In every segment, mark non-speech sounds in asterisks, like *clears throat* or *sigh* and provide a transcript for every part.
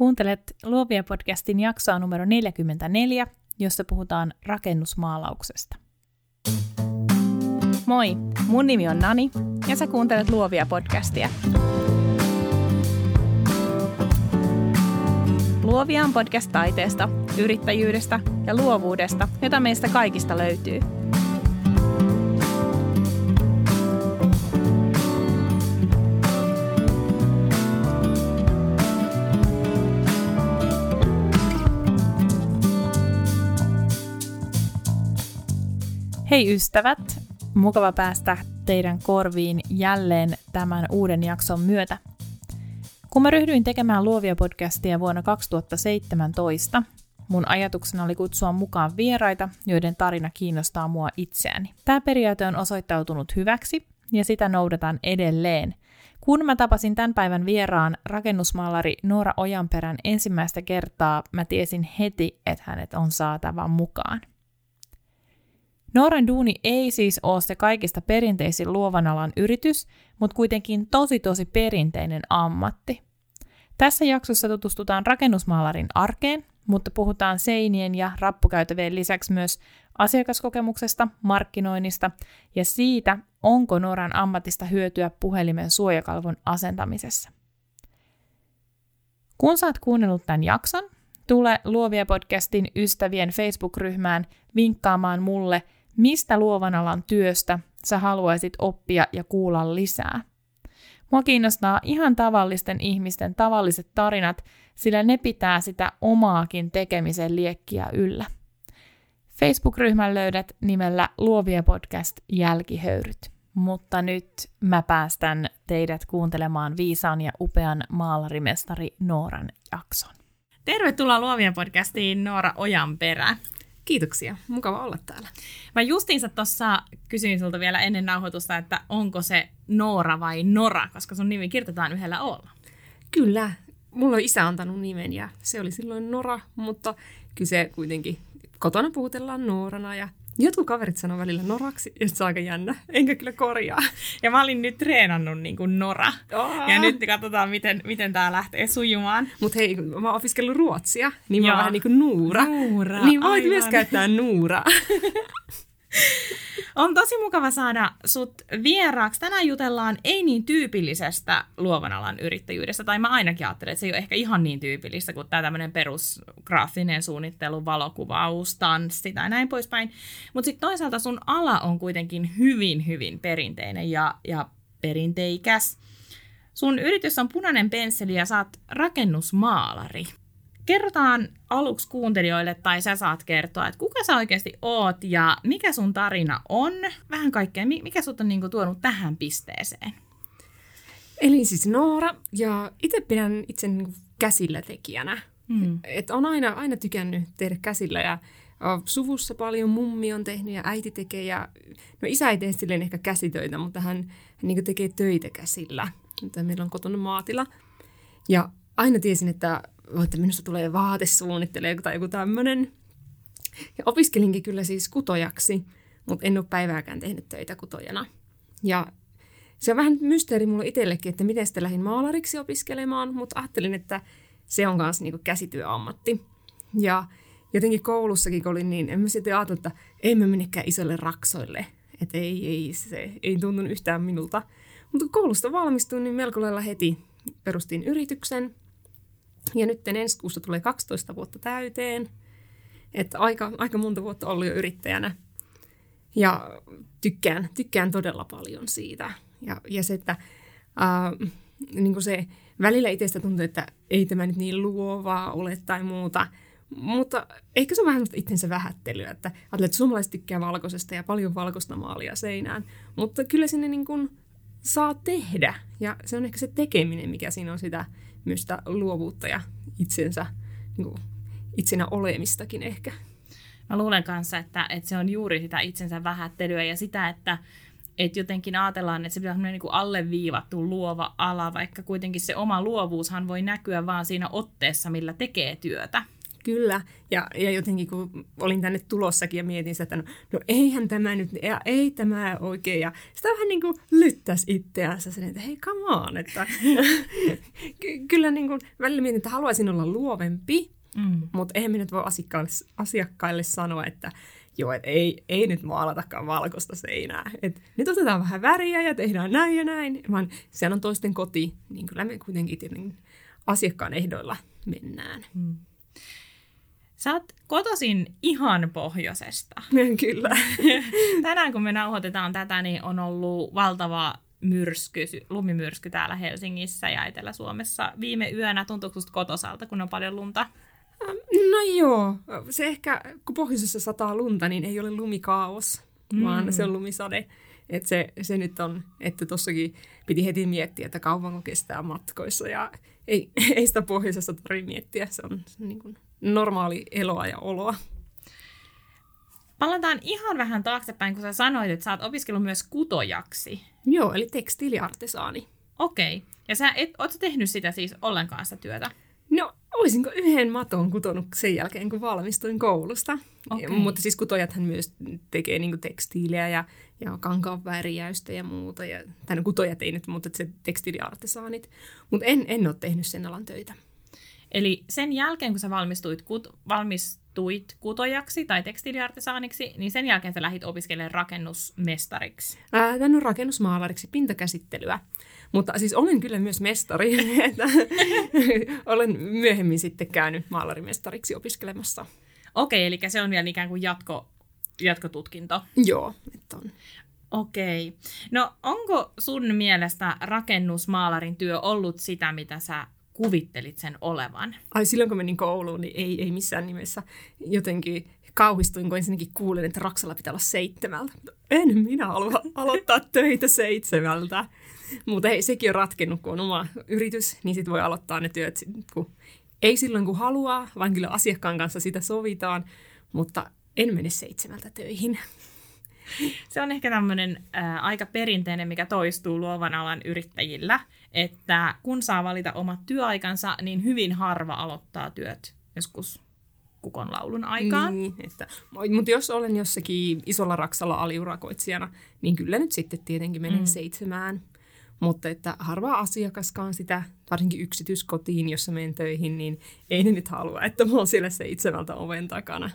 Kuuntelet Luovia podcastin jaksoa numero 44, jossa puhutaan rakennusmaalauksesta. Moi, mun nimi on Nani ja sä kuuntelet Luovia podcastia. Luovia on podcast taiteesta, yrittäjyydestä ja luovuudesta, jota meistä kaikista löytyy – Hei ystävät, mukava päästä teidän korviin jälleen tämän uuden jakson myötä. Kun mä ryhdyin tekemään luovia podcastia vuonna 2017, mun ajatuksena oli kutsua mukaan vieraita, joiden tarina kiinnostaa mua itseäni. Tämä periaate on osoittautunut hyväksi ja sitä noudatan edelleen. Kun mä tapasin tämän päivän vieraan rakennusmaalari Noora Ojanperän ensimmäistä kertaa, mä tiesin heti, että hänet on saatava mukaan. Nooran duuni ei siis ole se kaikista perinteisin luovan alan yritys, mutta kuitenkin tosi tosi perinteinen ammatti. Tässä jaksossa tutustutaan rakennusmaalarin arkeen, mutta puhutaan seinien ja rappukäytävien lisäksi myös asiakaskokemuksesta, markkinoinnista ja siitä, onko Noran ammatista hyötyä puhelimen suojakalvon asentamisessa. Kun saat kuunnellut tämän jakson, tule Luovia podcastin ystävien Facebook-ryhmään vinkkaamaan mulle – mistä luovan alan työstä sä haluaisit oppia ja kuulla lisää. Mua kiinnostaa ihan tavallisten ihmisten tavalliset tarinat, sillä ne pitää sitä omaakin tekemisen liekkiä yllä. Facebook-ryhmän löydät nimellä Luovia podcast jälkihöyryt. Mutta nyt mä päästän teidät kuuntelemaan viisaan ja upean maalarimestari Nooran jakson. Tervetuloa Luovia podcastiin Noora Ojanperä. Kiitoksia. Mukava olla täällä. Mä justiinsa tuossa kysyin sulta vielä ennen nauhoitusta, että onko se Noora vai Nora, koska sun nimi kirjoitetaan yhdellä olla. Kyllä. Mulla on isä antanut nimen ja se oli silloin Nora, mutta kyse kuitenkin kotona puhutellaan Noorana ja Jotkut kaverit sanoo välillä noraksi, ja se on aika jännä. Enkä kyllä korjaa. Ja mä olin nyt treenannut niin kuin nora. Oh. Ja nyt katsotaan, miten, miten tämä lähtee sujumaan. Mutta hei, mä oon opiskellut ruotsia, niin mä oon vähän niin kuin nuura. Nuura, Niin voit aivan. myös käyttää nuura. *laughs* On tosi mukava saada sut vieraaksi. Tänään jutellaan ei niin tyypillisestä luovan alan yrittäjyydestä, tai mä ainakin ajattelen, että se ei ole ehkä ihan niin tyypillistä kuin tämä tämmöinen perusgraafinen suunnittelu, valokuvaus, tanssi tai näin poispäin. Mutta sitten toisaalta sun ala on kuitenkin hyvin, hyvin perinteinen ja, ja perinteikäs. Sun yritys on punainen pensseli ja saat rakennusmaalari. Kerrotaan aluksi kuuntelijoille, tai sä saat kertoa, että kuka sä oikeasti oot ja mikä sun tarina on. Vähän kaikkea, mikä sut on niinku tuonut tähän pisteeseen? Eli siis Noora, ja itse pidän itse niinku käsillä tekijänä. Hmm. Et on aina, aina tykännyt tehdä käsillä ja suvussa paljon mummi on tehnyt ja äiti tekee ja no isä ei tee silleen ehkä käsitöitä, mutta hän, hän niin tekee töitä käsillä. Meillä on kotona maatila. Ja aina tiesin, että että minusta tulee vaatesuunnittelu tai joku tämmöinen. Ja opiskelinkin kyllä siis kutojaksi, mutta en ole päivääkään tehnyt töitä kutojana. Ja se on vähän mysteeri mulle itsellekin, että miten sitten lähdin maalariksi opiskelemaan, mutta ajattelin, että se on myös niinku käsityöammatti. Ja jotenkin koulussakin, kun olin niin, en mä sitten ajatellut, että ei mä minnekään isolle raksoille. Että ei, ei, se ei tuntunut yhtään minulta. Mutta kun koulusta valmistuin, niin melko lailla heti perustin yrityksen – ja nyt ensi kuussa tulee 12 vuotta täyteen. Että aika, aika monta vuotta ollut jo yrittäjänä. Ja tykkään, tykkään todella paljon siitä. Ja, ja se, että ää, niin kuin se välillä itsestä tuntuu, että ei tämä nyt niin luovaa ole tai muuta. Mutta ehkä se on vähän itsensä vähättelyä, että ajattelee, että suomalaiset tykkää valkoisesta ja paljon valkoista maalia seinään. Mutta kyllä sinne niin kuin saa tehdä. Ja se on ehkä se tekeminen, mikä siinä on sitä myös sitä luovuutta ja itsensä, niin kuin, itsenä olemistakin ehkä. Mä luulen kanssa, että, että se on juuri sitä itsensä vähättelyä ja sitä, että että jotenkin ajatellaan, että se pitää olla niin kuin alleviivattu luova ala, vaikka kuitenkin se oma luovuushan voi näkyä vaan siinä otteessa, millä tekee työtä. Kyllä, ja, ja jotenkin kun olin tänne tulossakin ja mietin sitä, että no, no eihän tämä nyt, ja ei tämä oikein, ja sitä vähän niin kuin lyttäisi itseänsä sen, että hei come on, että *laughs* ky- kyllä niin kuin välillä mietin, että haluaisin olla luovempi, mm. mutta eihän minä nyt voi asiakkaille, asiakkaille sanoa, että joo, että ei, ei nyt maalatakaan valkoista seinää. Et nyt otetaan vähän väriä ja tehdään näin ja näin, vaan sehän on toisten koti, niin kyllä me kuitenkin tietenkin asiakkaan ehdoilla mennään. Mm. Sä oot kotoisin ihan pohjoisesta. *laughs* Kyllä. *laughs* Tänään kun me nauhoitetaan tätä, niin on ollut valtava myrsky, lumimyrsky täällä Helsingissä ja Etelä-Suomessa. Viime yönä tuntuuko kotosalta, kun on paljon lunta? No joo, se ehkä, kun pohjoisessa sataa lunta, niin ei ole lumikaos, mm. vaan se on lumisade. Et se, se nyt on, että tossakin piti heti miettiä, että kauanko kestää matkoissa ja ei, *laughs* ei sitä pohjoisessa tarvitse miettiä, se on, se on niin kuin normaali eloa ja oloa. Palataan ihan vähän taaksepäin, kun sä sanoit, että sä oot opiskellut myös kutojaksi. Joo, eli tekstiiliartesaani. Okei. Okay. Ja sä et, oot sä tehnyt sitä siis ollenkaan sitä työtä? No, olisinko yhden maton kutonut sen jälkeen, kun valmistuin koulusta. Okay. Mutta siis kutojathan myös tekee niinku tekstiiliä ja, ja kankaan värjäystä ja muuta. Ja, tai no kutojat ei nyt, mutta se tekstiiliartesaanit. Mutta en, en ole tehnyt sen alan töitä. Eli sen jälkeen, kun sä valmistuit, kut, valmistuit kutojaksi tai tekstiiliartesaaniksi, niin sen jälkeen sä lähdit opiskelemaan rakennusmestariksi. Ää, on rakennusmaalariksi pintakäsittelyä. Mutta siis olen kyllä myös mestari. *laughs* että *laughs* olen myöhemmin sitten käynyt maalarimestariksi opiskelemassa. Okei, eli se on vielä ikään kuin jatko, jatkotutkinto. Joo, että on. Okei. No onko sun mielestä rakennusmaalarin työ ollut sitä, mitä sä kuvittelit sen olevan? Ai silloin kun menin kouluun, niin ei, ei missään nimessä jotenkin kauhistuin, kun ensinnäkin kuulin, että Raksalla pitää olla seitsemältä. En minä halua aloittaa *laughs* töitä seitsemältä. Mutta ei, sekin on ratkennut, kun on oma yritys, niin sitten voi aloittaa ne työt, kun, ei silloin kun haluaa, vaan kyllä asiakkaan kanssa sitä sovitaan, mutta en mene seitsemältä töihin. Se on ehkä tämmöinen äh, aika perinteinen, mikä toistuu luovan alan yrittäjillä, että kun saa valita omat työaikansa, niin hyvin harva aloittaa työt joskus kukon laulun aikaan. Niin, että, mutta jos olen jossakin isolla raksalla aliurakoitsijana, niin kyllä nyt sitten tietenkin menen mm. seitsemään. Mutta että harva asiakaskaan sitä, varsinkin yksityiskotiin, jossa menen töihin, niin ei ne nyt halua, että mä oon siellä seitsemältä oven takana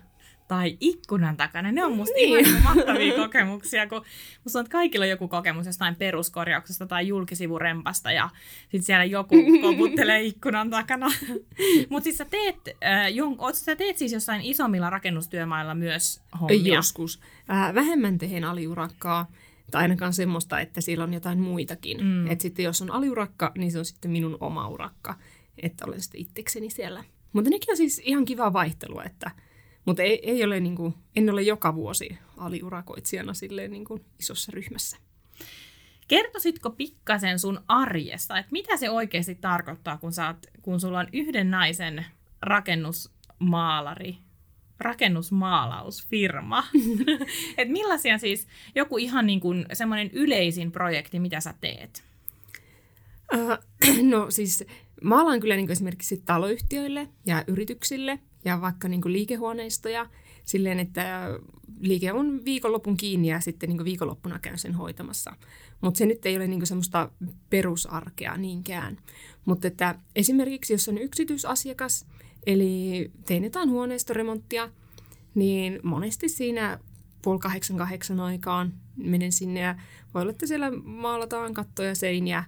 tai ikkunan takana. Ne on musta niin. ihan mahtavia kokemuksia, kun musta on, että kaikilla on joku kokemus jostain peruskorjauksesta tai julkisivurempasta ja sitten siellä joku *laughs* koputtelee ikkunan takana. *laughs* Mutta siis sä teet, äh, jon, oot, sä teet siis jossain isommilla rakennustyömailla myös hommia? Joskus. Äh, vähemmän tehen aliurakkaa tai ainakaan semmoista, että siellä on jotain muitakin. Mm. Että sitten jos on aliurakka, niin se on sitten minun oma urakka, että olen sitten itsekseni siellä. Mutta nekin on siis ihan kiva vaihtelu, että – mutta ei, ei ole, niin kuin, en ole joka vuosi aliurakoitsijana silleen niin kuin isossa ryhmässä. Kertoisitko pikkasen sun arjesta, että mitä se oikeasti tarkoittaa, kun, oot, kun sulla on yhden naisen rakennusmaalari, rakennusmaalausfirma. *laughs* Et millaisia siis, joku ihan niin kuin semmoinen yleisin projekti, mitä sä teet? Uh, *clears throat* no siis maalaan kyllä niin esimerkiksi taloyhtiöille ja yrityksille ja vaikka niin liikehuoneistoja silleen, että liike on viikonlopun kiinni ja sitten niin viikonloppuna käyn sen hoitamassa. Mutta se nyt ei ole niin semmoista perusarkea niinkään. Mutta että esimerkiksi jos on yksityisasiakas, eli tein jotain huoneistoremonttia, niin monesti siinä puoli kahdeksan kahdeksan aikaan menen sinne ja voi olla, että siellä maalataan kattoja seiniä,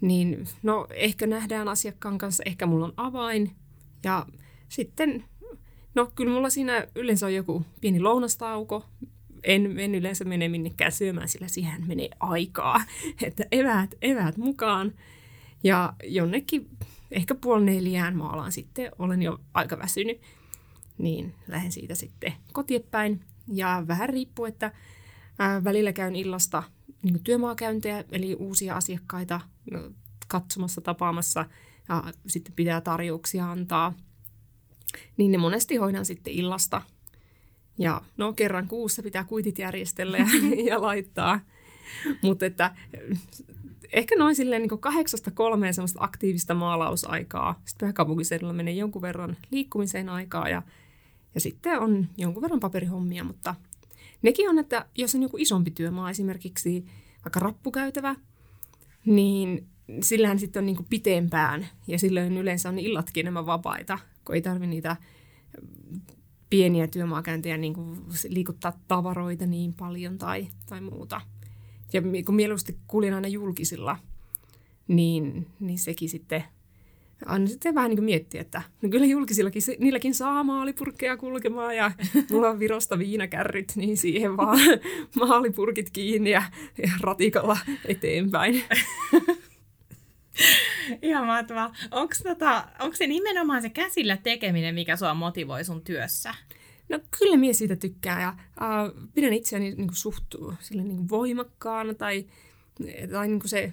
niin no ehkä nähdään asiakkaan kanssa, ehkä mulla on avain ja sitten, no kyllä mulla siinä yleensä on joku pieni lounastauko. En, en yleensä mene minnekään syömään, sillä siihen menee aikaa. *laughs* Että eväät, eväät mukaan. Ja jonnekin ehkä puoli neljään maalaan sitten, olen jo aika väsynyt, niin lähden siitä sitten kotiepäin. Ja vähän riippuu, että välillä käyn illasta niin työmaakäyntejä, eli uusia asiakkaita katsomassa, tapaamassa, ja sitten pitää tarjouksia antaa – niin ne monesti hoidan sitten illasta. Ja no kerran kuussa pitää kuitit järjestellä ja, *laughs* ja laittaa. Mutta että ehkä noin silleen niin kahdeksasta kolmeen semmoista aktiivista maalausaikaa. Sitten pääkaupunkiseudulla menee jonkun verran liikkumiseen aikaa ja, ja sitten on jonkun verran paperihommia, mutta nekin on, että jos on joku isompi työmaa, esimerkiksi vaikka rappukäytävä, niin sillähän sitten on niin pitempään ja silloin yleensä on illatkin enemmän vapaita, kun ei tarvitse niitä pieniä työmaakäyntejä niin kuin liikuttaa tavaroita niin paljon tai, tai muuta. Ja kun mieluusti kuljen aina julkisilla, niin, niin sekin sitten aina sitten vähän niin kuin miettiä, että no kyllä julkisillakin, niilläkin saa maalipurkkeja kulkemaan ja mulla on Virosta viinakärryt, niin siihen vaan *laughs* maalipurkit kiinni ja, ja ratikalla eteenpäin. *laughs* Ihan mahtavaa. Onko tota, se nimenomaan se käsillä tekeminen, mikä sua motivoi sun työssä? No kyllä minä siitä tykkään ja uh, pidän itseäni niin kuin suht sille niin kuin voimakkaana tai, tai niin kuin se,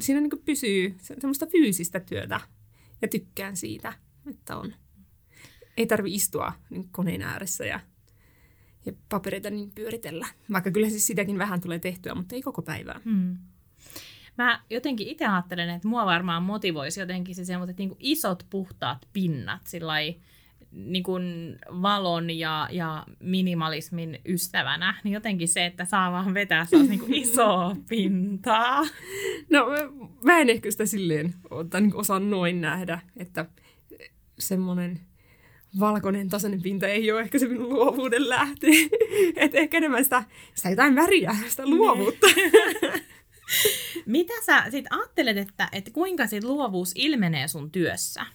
siinä niin kuin pysyy semmoista fyysistä työtä ja tykkään siitä, että on. Ei tarvi istua niin koneen ääressä ja, ja papereita niin pyöritellä. Vaikka kyllä siis sitäkin vähän tulee tehtyä, mutta ei koko päivää. Hmm. Mä jotenkin itse ajattelen, että mua varmaan motivoisi jotenkin se semmoiset niin isot puhtaat pinnat, sillä niin kuin valon ja, ja minimalismin ystävänä, niin jotenkin se, että saa vaan vetää se niin kuin isoa pintaa. No mä en ehkä sitä silleen ota, niin osaa noin nähdä, että semmoinen valkoinen tasainen pinta ei ole ehkä se minun luovuuden lähte. *laughs* että ehkä enemmän sitä, sitä jotain väriä, sitä luovuutta. *laughs* Mitä sä sitten ajattelet, että, että kuinka sit luovuus ilmenee sun työssä?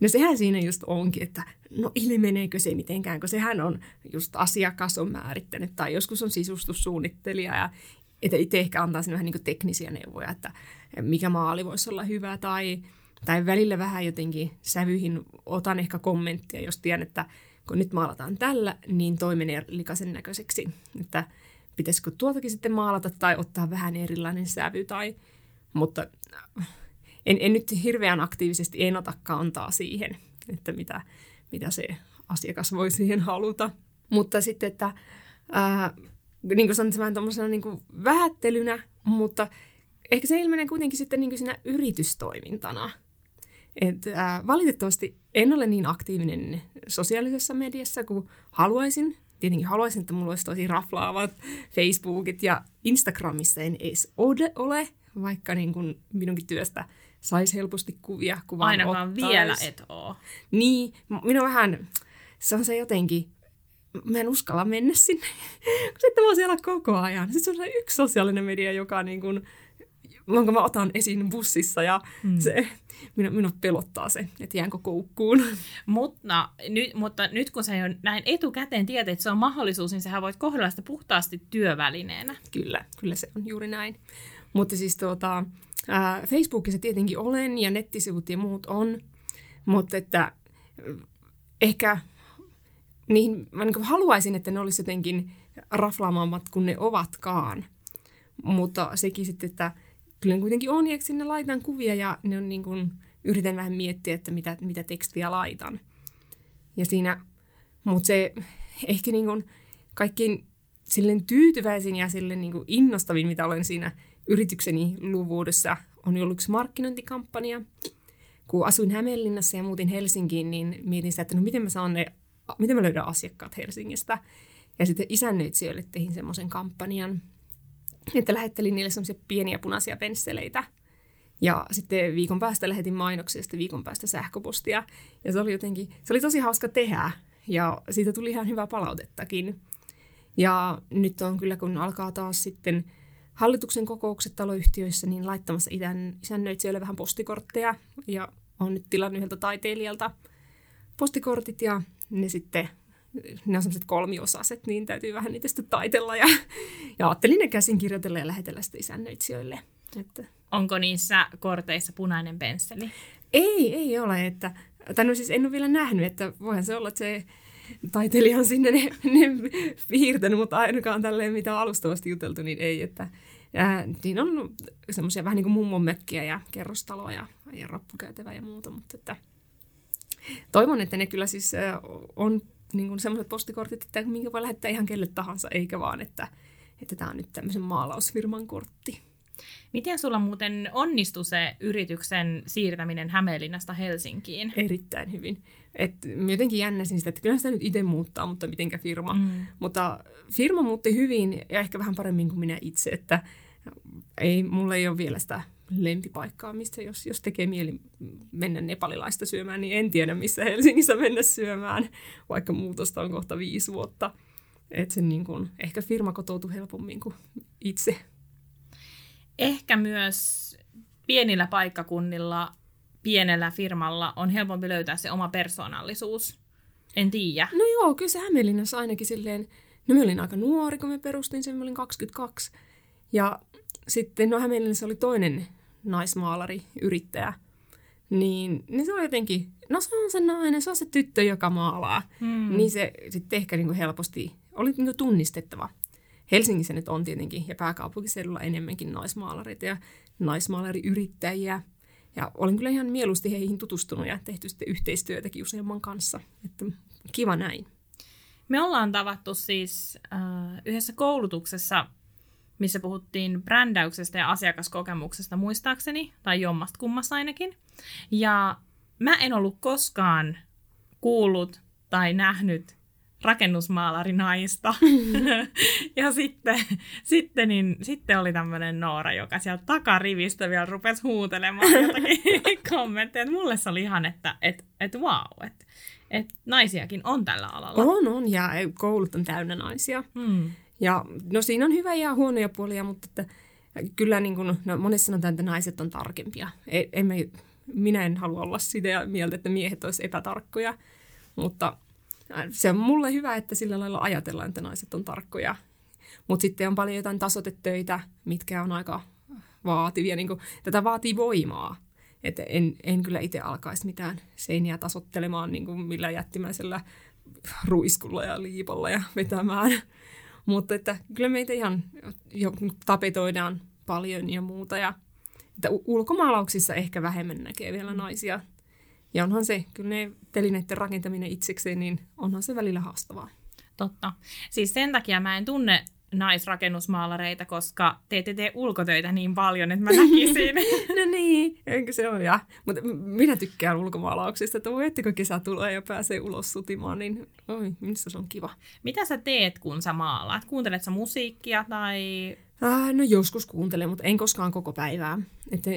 No sehän siinä just onkin, että no ilmeneekö se mitenkään, kun sehän on just asiakas on määrittänyt tai joskus on sisustussuunnittelija ja että itse ehkä antaa sinne vähän niin teknisiä neuvoja, että mikä maali voisi olla hyvä tai, tai välillä vähän jotenkin sävyihin otan ehkä kommenttia, jos tiedän, että kun nyt maalataan tällä, niin toi menee likaisen näköiseksi, että pitäisikö tuotakin sitten maalata tai ottaa vähän erilainen sävy tai, mutta en, en nyt hirveän aktiivisesti en ota kantaa siihen, että mitä, mitä se asiakas voi siihen haluta. Mutta sitten, että ää, niin kuin sanoin, vähän niin vähättelynä, mutta ehkä se ilmenee kuitenkin sitten niin kuin siinä yritystoimintana. Et, ää, valitettavasti en ole niin aktiivinen sosiaalisessa mediassa kuin haluaisin. Tietenkin haluaisin, että mulla olisi tosi raflaavat Facebookit ja Instagramissa en edes ole, vaikka niin kuin minunkin työstä saisi helposti kuvia, kun vaan Ainakaan ottais. vielä et oo. Niin, minä vähän, se on se jotenkin, mä en uskalla mennä sinne, *laughs* kun sitten mä oon siellä koko ajan. Sitten se on se yksi sosiaalinen media, joka niin kuin, jonka mä otan esiin bussissa ja hmm. se, minun, minun pelottaa se, että jäänkö koukkuun. Mutta nyt, mutta nyt kun sä jo näin etukäteen tiedät, että se on mahdollisuus, niin sä voit kohdella sitä puhtaasti työvälineenä. Kyllä, kyllä se on juuri näin. Mutta siis tuota, ää, Facebookissa tietenkin olen ja nettisivut ja muut on, mutta että ehkä niin, mä niin haluaisin, että ne olisi jotenkin raflaamammat kuin ne ovatkaan. Mutta sekin sitten, että kyllä ne kuitenkin on, ja sinne laitan kuvia ja ne on niin kuin, yritän vähän miettiä, että mitä, mitä tekstiä laitan. Ja siinä, mutta se ehkä niin kuin kaikkein silleen tyytyväisin ja silleen niin kuin innostavin, mitä olen siinä yritykseni luvuudessa, on ollut yksi markkinointikampanja. Kun asuin Hämeenlinnassa ja muutin Helsinkiin, niin mietin sitä, että no miten mä saan ne, miten mä löydän asiakkaat Helsingistä. Ja sitten isännöitsijöille tein semmoisen kampanjan, että lähettelin niille semmoisia pieniä punaisia pensseleitä. Ja sitten viikon päästä lähetin mainoksia sitten viikon päästä sähköpostia. Ja se oli jotenkin, se oli tosi hauska tehdä. Ja siitä tuli ihan hyvää palautettakin. Ja nyt on kyllä, kun alkaa taas sitten hallituksen kokoukset taloyhtiöissä, niin laittamassa idän, isännöitsijöille vähän postikortteja. Ja on nyt tilannut yhdeltä taiteilijalta postikortit ja ne sitten ne on sellaiset kolmiosaiset, niin täytyy vähän niitä sitten taitella. Ja, ja ajattelin ne käsin kirjoitella ja lähetellä sitten isännöitsijöille. Että. Onko niissä korteissa punainen pensseli? Ei, ei ole. Että, tai no siis en ole vielä nähnyt, että voihan se olla, että se taiteilija on sinne ne, ne piirtänyt, mutta ainakaan tälleen, mitä on alustavasti juteltu, niin ei. Että, ja, niin on semmoisia vähän niin kuin mummon mökkiä ja kerrostaloja ja rappukäytävä ja muuta, mutta että, toivon, että ne kyllä siis on niin kuin semmoiset postikortit, että minkä voi lähettää ihan kelle tahansa, eikä vaan, että, että tämä on nyt tämmöisen maalausfirman kortti. Miten sulla muuten onnistui se yrityksen siirtäminen Hämeenlinnasta Helsinkiin? Erittäin hyvin. Et jotenkin jännäsin sitä, että kyllä sitä nyt itse muuttaa, mutta mitenkä firma. Mm. Mutta firma muutti hyvin ja ehkä vähän paremmin kuin minä itse, että ei, mulla ei ole vielä sitä lempipaikkaa, mistä jos, jos tekee mieli mennä nepalilaista syömään, niin en tiedä, missä Helsingissä mennä syömään, vaikka muutosta on kohta viisi vuotta. Että se niin kuin, ehkä firma kotoutui helpommin kuin itse. Ehkä myös pienillä paikkakunnilla, pienellä firmalla on helpompi löytää se oma persoonallisuus. En tiedä. No joo, kyllä se Hämeenlinnassa ainakin silleen, no mä olin aika nuori, kun mä perustin sen, mä olin 22. Ja sitten, no Hämeenlinnassa oli toinen naismaalari, yrittäjä, niin, niin se on jotenkin, no se on se nainen, se on se tyttö, joka maalaa. Hmm. Niin se sitten ehkä niin kuin helposti oli niin kuin tunnistettava. Helsingissä nyt on tietenkin ja pääkaupunkiseudulla enemmänkin naismaalareita ja naismaalariyrittäjiä. Ja olen kyllä ihan mieluusti heihin tutustunut ja tehty sitten yhteistyötäkin useamman kanssa. Että kiva näin. Me ollaan tavattu siis äh, yhdessä koulutuksessa missä puhuttiin brändäyksestä ja asiakaskokemuksesta muistaakseni, tai jommasta kummasta ainakin. Ja mä en ollut koskaan kuullut tai nähnyt rakennusmaalarinaista. *laughs* ja sitten, sitten, niin, sitten oli tämmöinen Noora, joka sieltä takarivistä vielä rupesi huutelemaan jotakin *laughs* kommentteja. Mulle se oli ihan, että et, et wow, että et naisiakin on tällä alalla. On, on, ja koulut on täynnä naisia. Hmm. Ja no siinä on hyvä ja huonoja puolia, mutta että kyllä niin kuin, no monessa sanotaan, että naiset on tarkempia. E, emme, minä en halua olla sitä mieltä, että miehet olisivat epätarkkoja, mutta se on mulle hyvä, että sillä lailla ajatellaan, että naiset on tarkkoja. Mutta sitten on paljon jotain tasotetöitä, mitkä on aika vaativia. Niin kuin, tätä vaatii voimaa. Että en, en kyllä itse alkaisi mitään seiniä tasottelemaan niin kuin millä jättimäisellä ruiskulla ja liipolla ja vetämään mutta että kyllä meitä ihan jo tapetoidaan paljon ja muuta. Ja, että ulkomaalauksissa ehkä vähemmän näkee vielä mm. naisia. Ja onhan se, kyllä ne telineiden rakentaminen itsekseen, niin onhan se välillä haastavaa. Totta. Siis sen takia mä en tunne naisrakennusmaalareita, koska te ette tee ulkotöitä niin paljon, että mä näkisin. *laughs* no niin, enkö se ole. Ja. Mutta minä tykkään ulkomaalauksista, että voi kun kesä tulee ja pääsee ulos sutimaan, niin oi, missä se on kiva. Mitä sä teet, kun sä maalaat? Kuuntelet sä musiikkia tai... Äh, no joskus kuuntelen, mutta en koskaan koko päivää. Että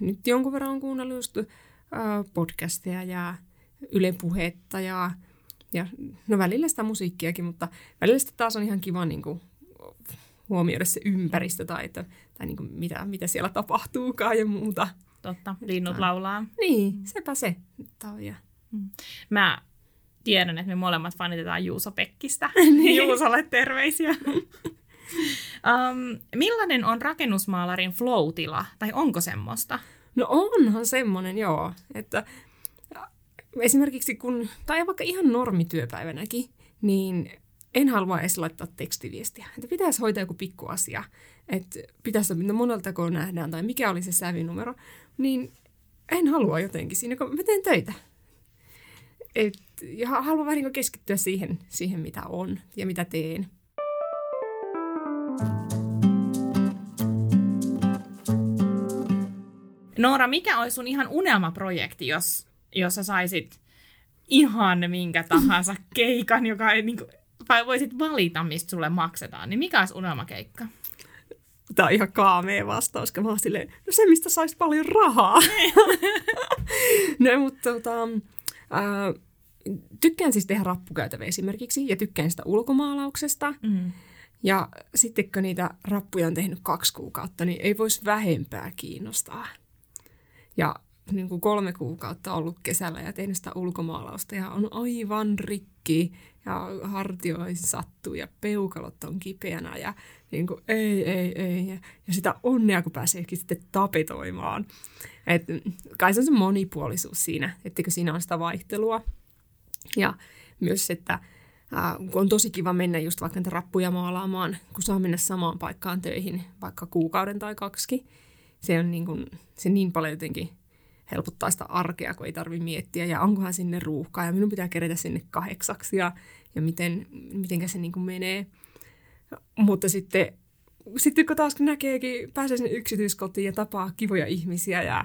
nyt jonkun verran on kuunnellut just äh, podcasteja ja Yle Puhetta ja, ja no välillä sitä musiikkiakin, mutta välillä sitä taas on ihan kiva niin kuin, huomioida se ympäristö tai, että, tai niin kuin mitä, mitä siellä tapahtuukaan ja muuta. Totta, linnut että, laulaa. Niin, mm. sepä se. Ja. Mm. Mä tiedän, että me molemmat fanitetaan Juuso Pekkistä. *laughs* niin. Juusolle terveisiä. *laughs* um, millainen on rakennusmaalarin flow tai onko semmoista? No onhan semmoinen, joo. Että esimerkiksi kun, tai vaikka ihan normityöpäivänäkin, niin en halua edes laittaa tekstiviestiä. Että pitäisi hoitaa joku pikkuasia. Että pitäisi, no monelta kun nähdään tai mikä oli se sävinumero, niin en halua jotenkin siinä, kun mä teen töitä. Et, ja haluan vähän niin keskittyä siihen, siihen, mitä on ja mitä teen. Noora, mikä olisi sun ihan unelmaprojekti, jos, jos sä saisit ihan minkä tahansa keikan, joka ei niin kuin, tai voisit valita, mistä sulle maksetaan, niin mikä olisi unelmakeikka? Tämä on ihan kaamea vastaus, kun mä oon silleen, no se, mistä saisi paljon rahaa. *laughs* no, mutta tota, äh, tykkään siis tehdä rappukäytävä esimerkiksi, ja tykkään sitä ulkomaalauksesta. Mm. Ja sitten kun niitä rappuja on tehnyt kaksi kuukautta, niin ei voisi vähempää kiinnostaa. Ja niin kuin kolme kuukautta ollut kesällä ja tehnyt sitä ulkomaalausta ja on aivan rikki ja hartioihin sattuu ja peukalot on kipeänä ja niin kuin, ei, ei, ei. Ja, ja sitä onnea, kun pääseekin sitten tapetoimaan. Et, kai se on se monipuolisuus siinä, etteikö siinä on sitä vaihtelua. Ja myös, että äh, on tosi kiva mennä just vaikka niitä rappuja maalaamaan, kun saa mennä samaan paikkaan töihin vaikka kuukauden tai kaksi. Se on niin, kuin, se niin paljon jotenkin helpottaa sitä arkea, kun ei tarvitse miettiä, ja onkohan sinne ruuhkaa, ja minun pitää kerätä sinne kahdeksaksi, ja, ja miten, mitenkä se niin kuin menee. Mutta sitten sitten kun taas näkeekin, pääsee sinne yksityiskotiin ja tapaa kivoja ihmisiä ja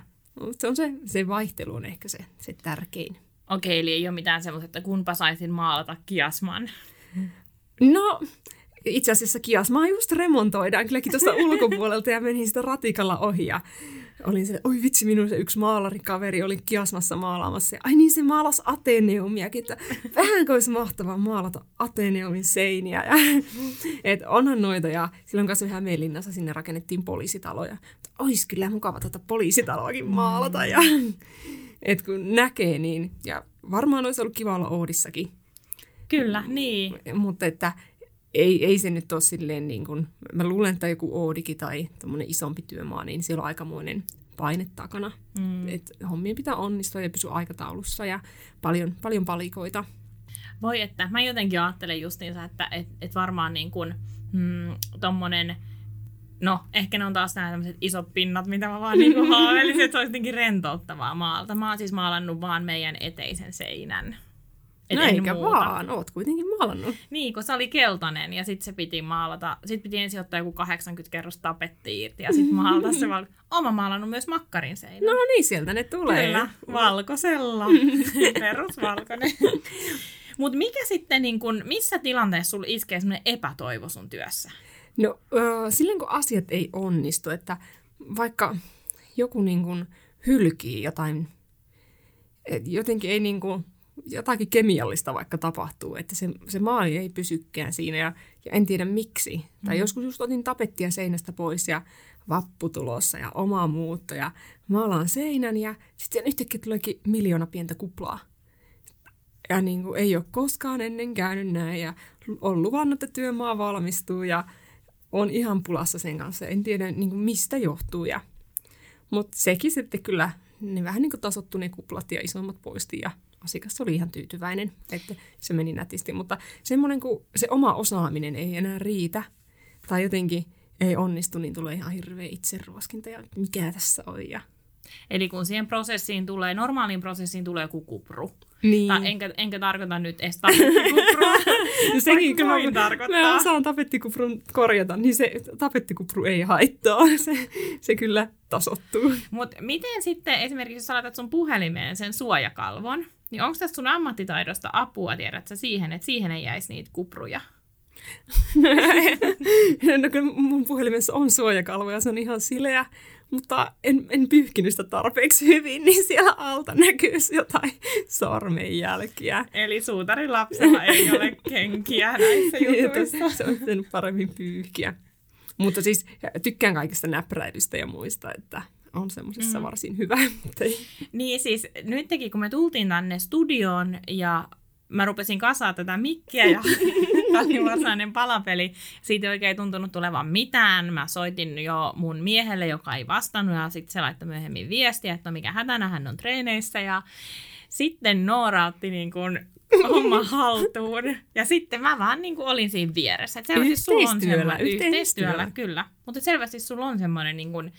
se on se, se vaihtelu on ehkä se, se tärkein. Okei, eli ei ole mitään semmoista, että kunpa saisin maalata kiasman. No, itse asiassa kiasmaa just remontoidaan kylläkin tuosta *laughs* ulkopuolelta ja menin sitä ratikalla ohi ja olin se, oi vitsi, minun se yksi maalarikaveri oli kiasmassa maalaamassa. Ja, ai niin, se maalas Ateneumiakin, että vähänkö olisi mahtavaa maalata Ateneumin seiniä. Ja, *laughs* et onhan noita ja silloin kanssa Hämeenlinnassa sinne rakennettiin poliisitaloja. Olisi kyllä mukava tätä poliisitaloakin maalata. Ja, *laughs* et kun näkee niin, ja varmaan olisi ollut kiva olla Oodissakin. Kyllä, niin. Mutta että ei, ei se nyt ole silleen niin kuin, mä luulen, että joku Oodiki tai isompi työmaa, niin siellä on aikamoinen paine takana. Mm. Et hommien pitää onnistua ja pysyä aikataulussa ja paljon, paljon palikoita. Voi että, mä jotenkin ajattelen justiinsa, että et, et varmaan niin kuin, mm, tommonen, no ehkä ne on taas nämä tämmöiset isot pinnat, mitä mä vaan niin *laughs* haaveilisin, että se olisi jotenkin rentouttavaa maalta. Mä oon siis maalannut vaan meidän eteisen seinän et no eikä muuta. vaan, oot kuitenkin maalannut. Niin, kun se oli keltainen ja sitten se piti maalata, sitten piti ensin ottaa joku 80 kerros tapetti irti ja sitten maalata se val... Oma maalannut myös makkarin seinä. No niin, sieltä ne tulee. Kyllä, valkoisella. *laughs* Perusvalkoinen. Mutta mikä sitten, niin kun, missä tilanteessa sulla iskee semmoinen epätoivo sun työssä? No äh, silloin kun asiat ei onnistu, että vaikka joku niin kun hylkii jotain, et jotenkin ei niin kuin jotakin kemiallista vaikka tapahtuu, että se, se maali ei pysykään siinä ja, ja en tiedä miksi. Mm. Tai joskus just otin tapettia seinästä pois ja vappu tulossa ja oma muutto ja maalaan seinän ja sitten yhtäkkiä tuleekin miljoona pientä kuplaa. Ja niin kuin, ei ole koskaan ennen käynyt näin ja on luvannut, että työmaa valmistuu ja on ihan pulassa sen kanssa. En tiedä niin kuin, mistä johtuu. Ja... Mutta sekin sitten kyllä, ne vähän niin kuin tasottu ne kuplat ja isommat poisti ja asiakas oli ihan tyytyväinen, että se meni nätisti. Mutta semmoinen, kun se oma osaaminen ei enää riitä tai jotenkin ei onnistu, niin tulee ihan hirveä itseruoskinta ja mikä tässä on. Ja... Eli kun siihen prosessiin tulee, normaaliin prosessiin tulee joku kupru. Niin. Tai enkä, enkä tarkoita nyt edes tapettikuprua. *laughs* no sekin, kun mä, tarkoittaa. mä osaan tapettikuprun korjata, niin se tapettikupru ei haittaa. *laughs* Se, se kyllä tasottuu. Mutta miten sitten esimerkiksi, jos sä laitat sun puhelimeen sen suojakalvon, niin onko tässä sun ammattitaidosta apua, tiedät sä, siihen, että siihen ei jäisi niitä kupruja? *laughs* no kyllä mun puhelimessa on suojakalvoja, se on ihan sileä, mutta en, en pyyhkinyt sitä tarpeeksi hyvin, niin siellä alta näkyy jotain sormenjälkiä. Eli suutarin lapsella ei *laughs* ole kenkiä näissä niin, jutuissa. se on pitänyt paremmin pyyhkiä. Mutta siis tykkään kaikista näpräilystä ja muista, että on semmoisessa mm. varsin hyvä. *laughs* niin siis nyt teki, kun me tultiin tänne studioon ja mä rupesin kasaa tätä mikkiä ja *laughs* tämä oli varsinainen palapeli. Siitä ei oikein tuntunut tulevan mitään. Mä soitin jo mun miehelle, joka ei vastannut ja sitten se laittoi myöhemmin viestiä, että no mikä hätänä hän on treeneissä ja sitten Noora otti niin kuin homma *laughs* haltuun. Ja sitten mä vaan niin kuin olin siinä vieressä. Et selvästi sulla on yhteistyöllä, yhteistyöllä, kyllä. Mutta selvästi sulla on semmoinen niin kuin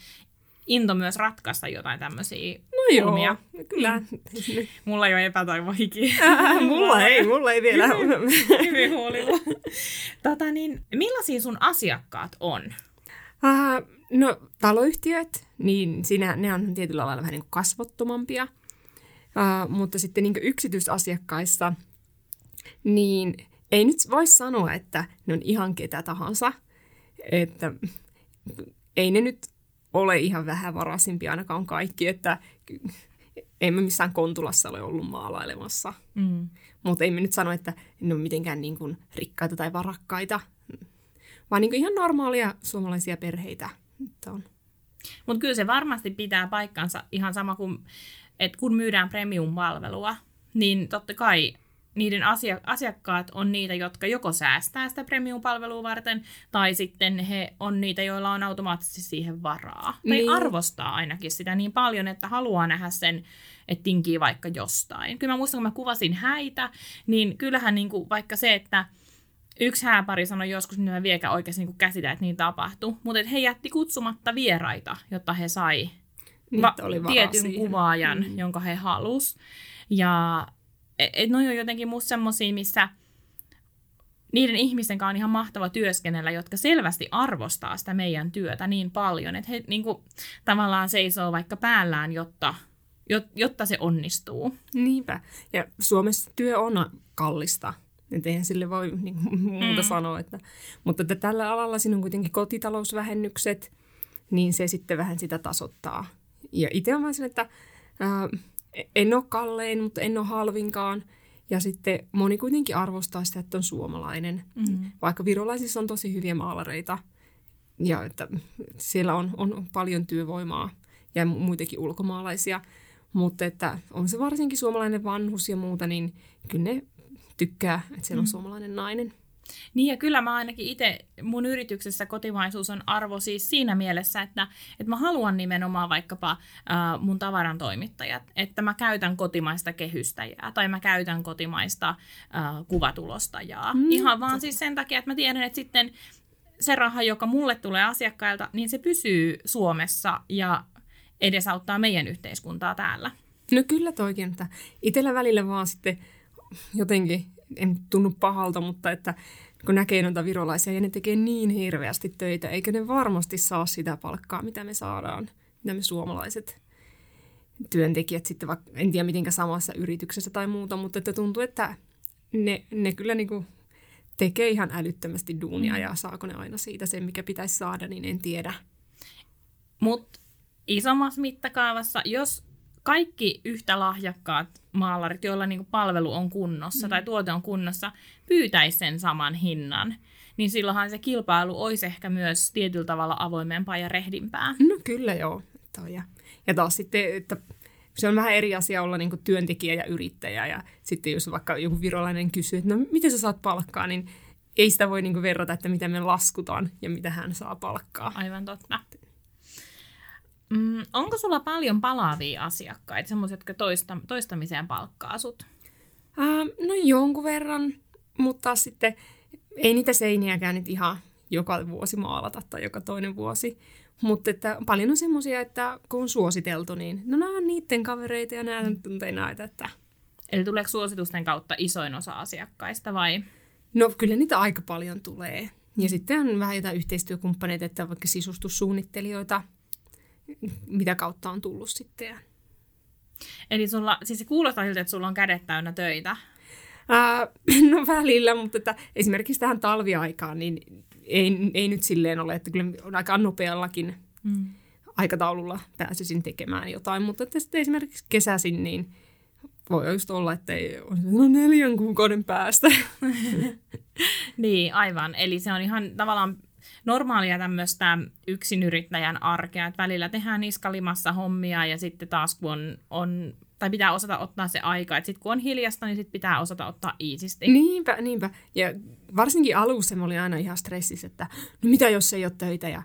into myös ratkaista jotain tämmöisiä No joo, ongelmia. kyllä. Mm. *laughs* Mulla ei ole epätoivo hiki. *laughs* mulla ei, mulla ei vielä. *laughs* Hyvin huolilla. tota niin, millaisia sun asiakkaat on? Uh, no taloyhtiöt, niin siinä ne on tietyllä lailla vähän niin kuin kasvottomampia. Uh, mutta sitten niin yksityisasiakkaissa, niin ei nyt voi sanoa, että ne on ihan ketä tahansa. Että ei ne nyt ole ihan vähävaraisimpia ainakaan kaikki, että ei me missään Kontulassa ole ollut maalailemassa. Mm. Mutta ei me nyt sano, että ne on mitenkään niin kuin rikkaita tai varakkaita, vaan niin kuin ihan normaalia suomalaisia perheitä. Mutta kyllä se varmasti pitää paikkansa ihan sama kuin, että kun myydään premium-palvelua, niin totta kai niiden asia- asiakkaat on niitä, jotka joko säästää sitä premium-palvelua varten, tai sitten he on niitä, joilla on automaattisesti siihen varaa. Tai niin. arvostaa ainakin sitä niin paljon, että haluaa nähdä sen, että tinkii vaikka jostain. Kyllä mä muistan, kun mä kuvasin häitä, niin kyllähän niin kuin vaikka se, että yksi hääpari sanoi joskus, että mä viekä oikeasti niin käsitä, että niin tapahtui, mutta he jätti kutsumatta vieraita, jotta he sai va- tietyn siihen. kuvaajan, mm. jonka he halus. Ja et, et noi on jotenkin musta semmosia, missä niiden ihmisten kanssa on ihan mahtava työskennellä, jotka selvästi arvostaa sitä meidän työtä niin paljon, että he niin kuin, tavallaan seisoo vaikka päällään, jotta, jotta se onnistuu. Niinpä. Ja Suomessa työ on kallista. Että eihän sille voi niin, muuta mm. sanoa. Että, mutta että tällä alalla siinä on kuitenkin kotitalousvähennykset, niin se sitten vähän sitä tasoittaa. Ja itse on vaan sen, että ää, en ole kallein, mutta en ole halvinkaan – ja sitten moni kuitenkin arvostaa sitä, että on suomalainen, mm. vaikka virolaisissa on tosi hyviä maalareita ja että siellä on, on paljon työvoimaa ja muitakin ulkomaalaisia. Mutta että on se varsinkin suomalainen vanhus ja muuta, niin kyllä ne tykkää, että siellä on mm. suomalainen nainen. Niin ja kyllä mä ainakin itse, mun yrityksessä kotimaisuus on arvo siis siinä mielessä, että, että mä haluan nimenomaan vaikkapa äh, mun tavaran toimittajat, että mä käytän kotimaista kehystäjää tai mä käytän kotimaista äh, kuvatulostajaa. Mm. Ihan vaan siis sen takia, että mä tiedän, että sitten se raha, joka mulle tulee asiakkailta, niin se pysyy Suomessa ja edesauttaa meidän yhteiskuntaa täällä. No kyllä toikin, että itsellä välillä vaan sitten jotenkin en tunnu pahalta, mutta että kun näkee noita virolaisia ja ne tekee niin hirveästi töitä, eikä ne varmasti saa sitä palkkaa, mitä me saadaan, mitä me suomalaiset työntekijät sitten, vaikka en tiedä mitenkä samassa yrityksessä tai muuta, mutta että tuntuu, että ne, ne kyllä niin kuin tekee ihan älyttömästi duunia mm. ja saako ne aina siitä sen, mikä pitäisi saada, niin en tiedä. Mutta isommassa mittakaavassa, jos kaikki yhtä lahjakkaat maalarit, joilla niin palvelu on kunnossa mm. tai tuote on kunnossa, pyytäisi sen saman hinnan, niin silloinhan se kilpailu olisi ehkä myös tietyllä tavalla avoimempaa ja rehdimpää. No kyllä joo. Ja, ja taas sitten, että se on vähän eri asia olla niin työntekijä ja yrittäjä. Ja sitten jos vaikka joku virolainen kysyy, että no miten sä saat palkkaa, niin ei sitä voi niin verrata, että mitä me laskutaan ja mitä hän saa palkkaa. Aivan totta. Mm, onko sulla paljon palaavia asiakkaita, semmoisia, jotka toista, toistamiseen palkkaa sut? Uh, no jonkun verran, mutta sitten ei niitä seiniäkään nyt ihan joka vuosi maalata tai joka toinen vuosi. Mutta että paljon on semmoisia, että kun on suositeltu, niin no nämä on niiden kavereita ja nämä tuntee näitä. Että... Eli tuleeko suositusten kautta isoin osa asiakkaista vai? No kyllä niitä aika paljon tulee. Ja sitten on vähän jotain yhteistyökumppaneita, että vaikka sisustussuunnittelijoita – mitä kautta on tullut sitten. Eli sulla, siis se kuulostaa siltä, että sulla on kädet täynnä töitä. Ää, *clears throat* no välillä, mutta että esimerkiksi tähän talviaikaan, niin ei, ei nyt silleen ole, että kyllä on aika nopeallakin mm. aikataululla pääsisin tekemään jotain, mutta että sitten esimerkiksi kesäsin, niin voi just olla, että ei ole no neljän kuukauden päästä. *laughs* niin, aivan. Eli se on ihan tavallaan normaalia tämmöistä yksinyrittäjän arkea, että välillä tehdään niskalimassa hommia ja sitten taas kun on, on tai pitää osata ottaa se aika, että sitten kun on hiljasta, niin sitten pitää osata ottaa iisisti. Niinpä, niinpä. Ja varsinkin alussa mä olin aina ihan stressissä, että no mitä jos ei ole töitä ja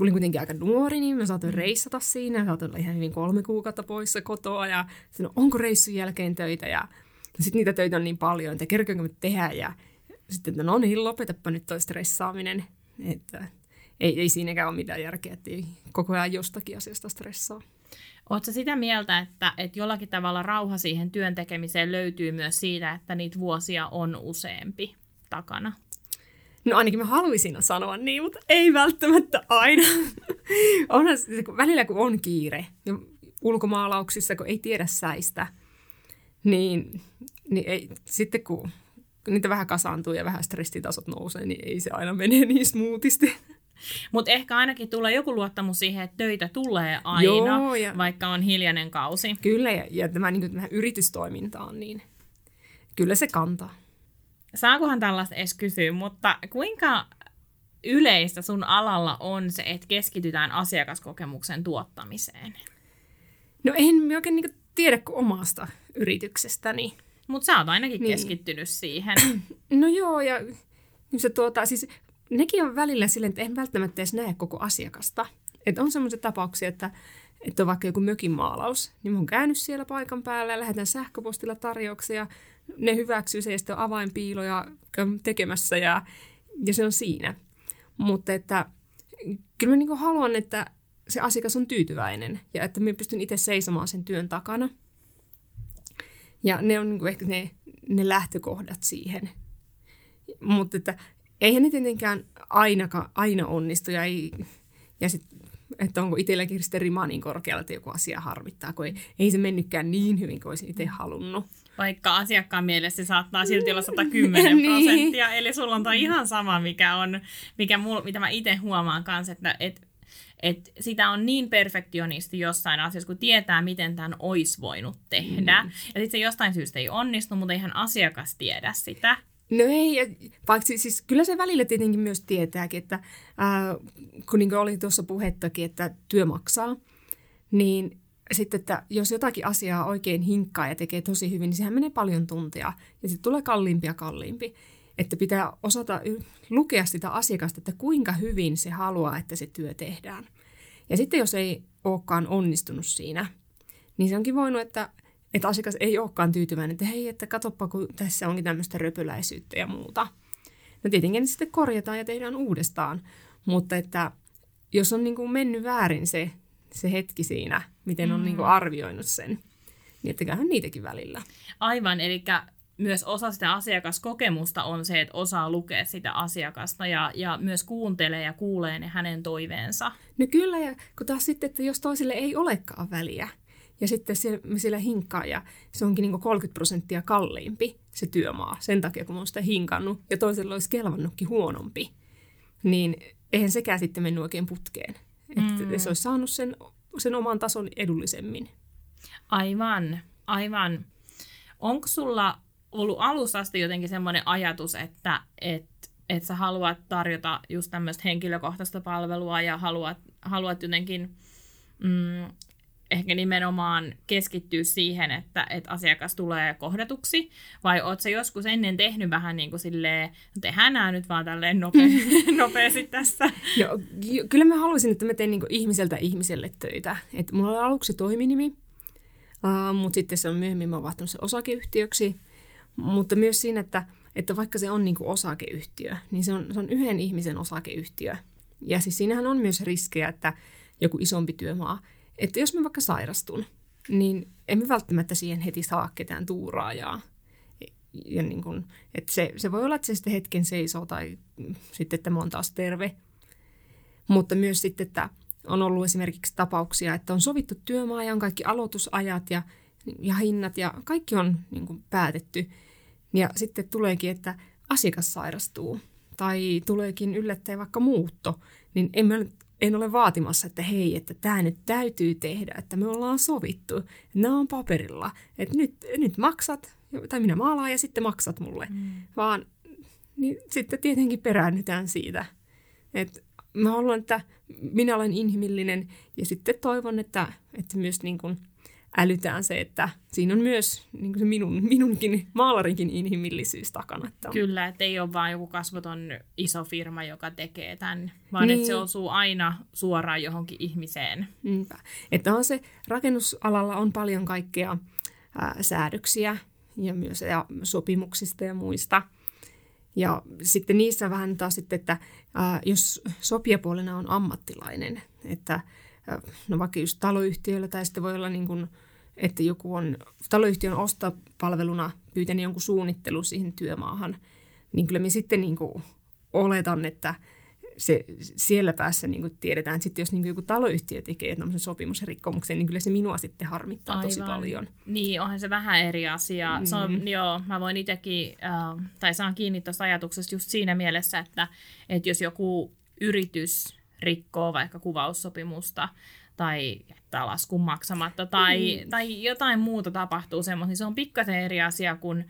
olin kuitenkin aika nuori, niin mä saatoin mm. reissata siinä. Saatoin olla ihan hyvin kolme kuukautta poissa kotoa ja sitten, no, onko reissun jälkeen töitä ja sitten niitä töitä on niin paljon, että kerkeekö me tehdä ja sitten, no niin, lopetapa nyt toi stressaaminen. Että ei, ei siinäkään ole mitään järkeä, että ei koko ajan jostakin asiasta stressaa. Oletko sitä mieltä, että, että jollakin tavalla rauha siihen työn tekemiseen löytyy myös siitä, että niitä vuosia on useampi takana? No ainakin mä haluaisin sanoa niin, mutta ei välttämättä aina. *laughs* Onhan kun välillä kun on kiire ja ulkomaalauksissa, kun ei tiedä säistä, niin, niin ei, sitten kun niitä vähän kasaantuu ja vähän stressitasot nousee, niin ei se aina mene *laughs* niin smoothisti. Mutta ehkä ainakin tulee joku luottamus siihen, että töitä tulee aina, Joo, ja... vaikka on hiljainen kausi. Kyllä, ja, ja tämä, niin tämä yritystoiminta on niin, kyllä se kantaa. Saakohan tällaista edes kysyä, mutta kuinka yleistä sun alalla on se, että keskitytään asiakaskokemuksen tuottamiseen? No en oikein niin tiedä kuin omasta yrityksestäni. Mutta sä oot ainakin niin. keskittynyt siihen. *clears throat* No joo, ja se tuota, siis nekin on välillä silleen, että en välttämättä edes näe koko asiakasta. Että on semmoisia tapauksia, että, että on vaikka joku mökin maalaus, niin mä oon käynyt siellä paikan päällä ja lähetän sähköpostilla tarjouksia. Ne hyväksyy se ja sitten on avainpiiloja tekemässä ja, ja se on siinä. Mutta että kyllä mä niin haluan, että se asiakas on tyytyväinen ja että mä pystyn itse seisomaan sen työn takana – ja ne on niin ehkä ne, ne lähtökohdat siihen. mutta että eihän ne tietenkään aina, aina onnistu ja, ei, ja sit, että onko itselläkin sitten rima niin korkealla, että joku asia harmittaa, kun ei, ei se mennytkään niin hyvin kuin olisin itse halunnut. Vaikka asiakkaan mielessä se saattaa silti olla 110 *laughs* niin. prosenttia, eli sulla on ihan sama, mikä on, mikä mul, mitä mä itse huomaan kanssa, että et, et sitä on niin perfektionisti jossain asiassa, kun tietää, miten tämän olisi voinut tehdä. Mm. Ja sitten se jostain syystä ei onnistu, mutta eihän asiakas tiedä sitä. No ei, vaikka siis kyllä se välillä tietenkin myös tietääkin, että ää, kun niin oli tuossa puhettakin, että työ maksaa, niin sitten, että jos jotakin asiaa oikein hinkkaa ja tekee tosi hyvin, niin sehän menee paljon tuntia ja sitten tulee kalliimpi ja kalliimpi. Että pitää osata lukea sitä asiakasta, että kuinka hyvin se haluaa, että se työ tehdään. Ja sitten jos ei olekaan onnistunut siinä, niin se onkin voinut, että, että asiakas ei olekaan tyytyväinen, että hei, että katoppa, kun tässä onkin tämmöistä röpyläisyyttä ja muuta. No tietenkin ne sitten korjataan ja tehdään uudestaan, mutta että jos on niin kuin mennyt väärin se, se hetki siinä, miten on niin kuin mm. arvioinut sen, niin etteköhän niitäkin välillä. Aivan, eli myös osa sitä asiakaskokemusta on se, että osaa lukea sitä asiakasta ja, ja myös kuuntelee ja kuulee ne hänen toiveensa. No kyllä, ja kun taas sitten, että jos toisille ei olekaan väliä, ja sitten siellä, siellä hinkkaa ja se onkin niin 30 prosenttia kalliimpi se työmaa sen takia, kun mä oon sitä hinkannut ja toisella olisi kelvannutkin huonompi, niin eihän sekään sitten mennyt oikein putkeen. Että mm. se olisi saanut sen, sen oman tason edullisemmin. Aivan, aivan. Onko sulla ollut alusta asti jotenkin semmoinen ajatus, että et, et sä haluat tarjota just tämmöistä henkilökohtaista palvelua ja haluat, haluat jotenkin mm, ehkä nimenomaan keskittyä siihen, että, että asiakas tulee kohdatuksi, vai oot sä joskus ennen tehnyt vähän niin kuin silleen, no tehdään nämä nyt vaan tälleen nope, *laughs* nopeasti tässä? Joo, kyllä mä haluaisin, että mä teen niin ihmiseltä ihmiselle töitä. Et mulla oli aluksi toiminimi, uh, mutta sitten se on myöhemmin mä vaihtanut se osakeyhtiöksi, mutta myös siinä, että, että vaikka se on niin kuin osakeyhtiö, niin se on, se on yhden ihmisen osakeyhtiö. Ja siis siinähän on myös riskejä, että joku isompi työmaa, että jos mä vaikka sairastun, niin emme välttämättä siihen heti saa ketään tuuraajaa. Ja niin kun, että se, se voi olla, että se sitten hetken seisoo tai sitten, että mä oon taas terve. Mutta myös sitten, että on ollut esimerkiksi tapauksia, että on sovittu työmaa ja on kaikki aloitusajat ja, ja hinnat ja kaikki on niin kuin päätetty. Ja sitten tuleekin, että asiakas sairastuu tai tuleekin yllättäen vaikka muutto, niin emme en ole vaatimassa, että hei, että tämä nyt täytyy tehdä, että me ollaan sovittu, nämä on paperilla, että nyt, nyt maksat, tai minä maalaan ja sitten maksat mulle, mm. vaan niin sitten tietenkin peräännytään siitä. että mä haluan, että minä olen inhimillinen ja sitten toivon, että, että myös niin kuin – älytään se, että siinä on myös niin kuin se minun, minunkin maalarinkin inhimillisyys takana. Että on. Kyllä, että ei ole vain joku kasvoton iso firma, joka tekee tämän, vaan niin. että se niin. osuu aina suoraan johonkin ihmiseen. Niinpä. Että on se, rakennusalalla on paljon kaikkea ää, säädöksiä ja myös ja sopimuksista ja muista. Ja sitten niissä vähän taas sitten, että ää, jos sopijapuolena on ammattilainen, että no vaikka just taloyhtiöllä tai sitten voi olla niin kuin, että joku on taloyhtiön ostopalveluna pyytänyt jonkun suunnittelu siihen työmaahan, niin kyllä me sitten niin kuin oletan, että se siellä päässä niin kuin tiedetään, että sitten jos niin joku taloyhtiö tekee tämmöisen sopimusrikkomuksen, niin kyllä se minua sitten harmittaa Aivan. tosi paljon. Niin, onhan se vähän eri asia. Mm. Se on, joo, mä voin itsekin, äh, tai saan kiinni tuosta ajatuksesta just siinä mielessä, että, että jos joku yritys rikkoo vaikka kuvaussopimusta tai jättää laskun maksamatta tai, mm. tai jotain muuta tapahtuu semmoista, niin se on pikkasen eri asia kuin,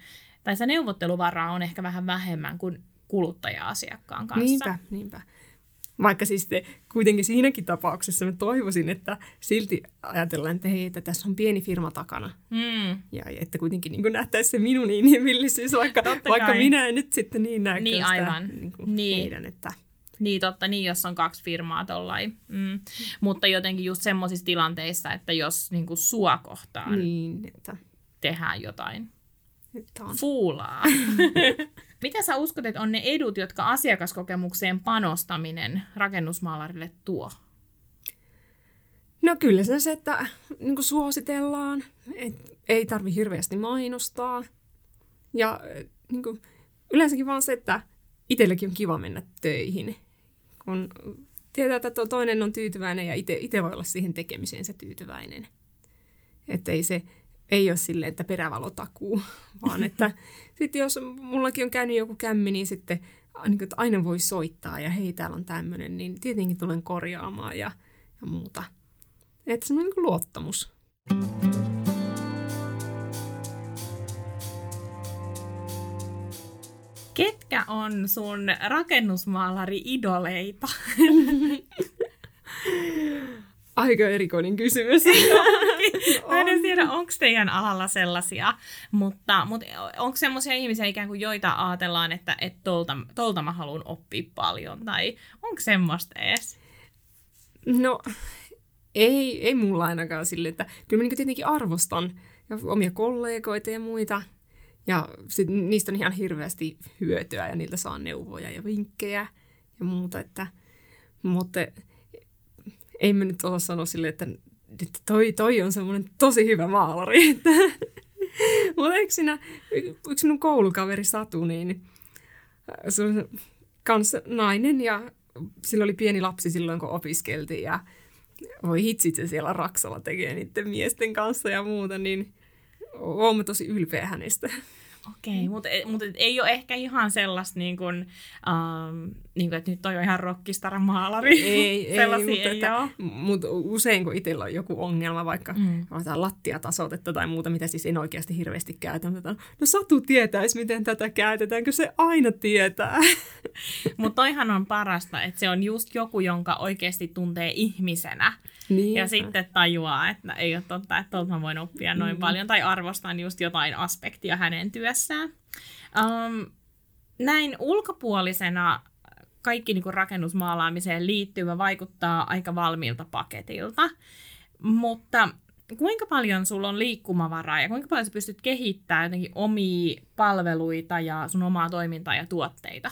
tai se neuvotteluvaraa on ehkä vähän vähemmän kuin kuluttaja-asiakkaan kanssa. Niinpä, niinpä. Vaikka siis te, kuitenkin siinäkin tapauksessa mä toivoisin, että silti ajatellaan, että hei, että tässä on pieni firma takana. Mm. Ja että kuitenkin niin nähtäisi se minun inhimillisyys, vaikka, vaikka minä en nyt sitten niin näe niin, aivan. Niin kuin niin. heidän, että niin totta, niin jos on kaksi firmaa tollain. Mm. Mutta jotenkin just semmoisissa tilanteissa, että jos niin kuin sua kohtaan niin, että... tehdään jotain on. fuulaa. *laughs* Mitä sä uskot, että on ne edut, jotka asiakaskokemukseen panostaminen rakennusmaalarille tuo? No kyllä se, se että niin kuin suositellaan, että ei tarvi hirveästi mainostaa. Ja niin kuin, yleensäkin vaan se, että itsellekin on kiva mennä töihin, kun tietää, että toinen on tyytyväinen ja itse voi olla siihen tekemiseen se tyytyväinen. Että ei se ei ole silleen, että perävalotakuu, *laughs* vaan että sitten jos mullakin on käynyt joku kämmi, niin sitten niin kuin, että aina voi soittaa ja hei, täällä on tämmöinen, niin tietenkin tulen korjaamaan ja, ja muuta. Että se on niin luottamus. Ketkä on sun rakennusmaalari-idoleita? *laughs* Aika erikoinen kysymys. *laughs* Mä en tiedä, onko teidän alalla sellaisia, mutta, mutta onko semmoisia ihmisiä ikään kuin, joita ajatellaan, että, että tolta, tolta mä haluan oppia paljon, tai onko semmoista edes? No, ei, ei mulla ainakaan sille, että kyllä mä niin tietenkin arvostan ja omia kollegoita ja muita, ja sit niistä on ihan hirveästi hyötyä ja niiltä saa neuvoja ja vinkkejä ja muuta, että, mutta ei me nyt osaa sanoa sille, että, että toi, toi on semmoinen tosi hyvä maalari. *laughs* Mutta eikö siinä, yksi minun koulukaveri Satu, niin se on kans nainen ja sillä oli pieni lapsi silloin, kun opiskeltiin ja voi hitsit se siellä Raksalla tekee niiden miesten kanssa ja muuta, niin olemme tosi ylpeä hänestä. Okei, mutta mut ei ole ehkä ihan sellaista, niin kuin, um, niin kuin, että nyt toi on ihan rockistar maalari. Ei, ei, *laughs* mutta, ei että, mutta usein kun itsellä on joku ongelma, vaikka mm. lattiatasotetta tai muuta, mitä siis en oikeasti hirveästi käytä, mutta no Satu tietäisi, miten tätä käytetään, kun se aina tietää. *laughs* mutta toihan on parasta, että se on just joku, jonka oikeasti tuntee ihmisenä. Niin, ja sitten tajuaa, että ei ole totta, että tuolta mä voin oppia noin mm. paljon, tai arvostan just jotain aspektia hänen työssään. Um, näin ulkopuolisena kaikki niin kuin rakennusmaalaamiseen liittyvä vaikuttaa aika valmiilta paketilta, mutta kuinka paljon sulla on liikkumavaraa ja kuinka paljon sä pystyt kehittämään jotenkin omia palveluita ja sun omaa toimintaa ja tuotteita?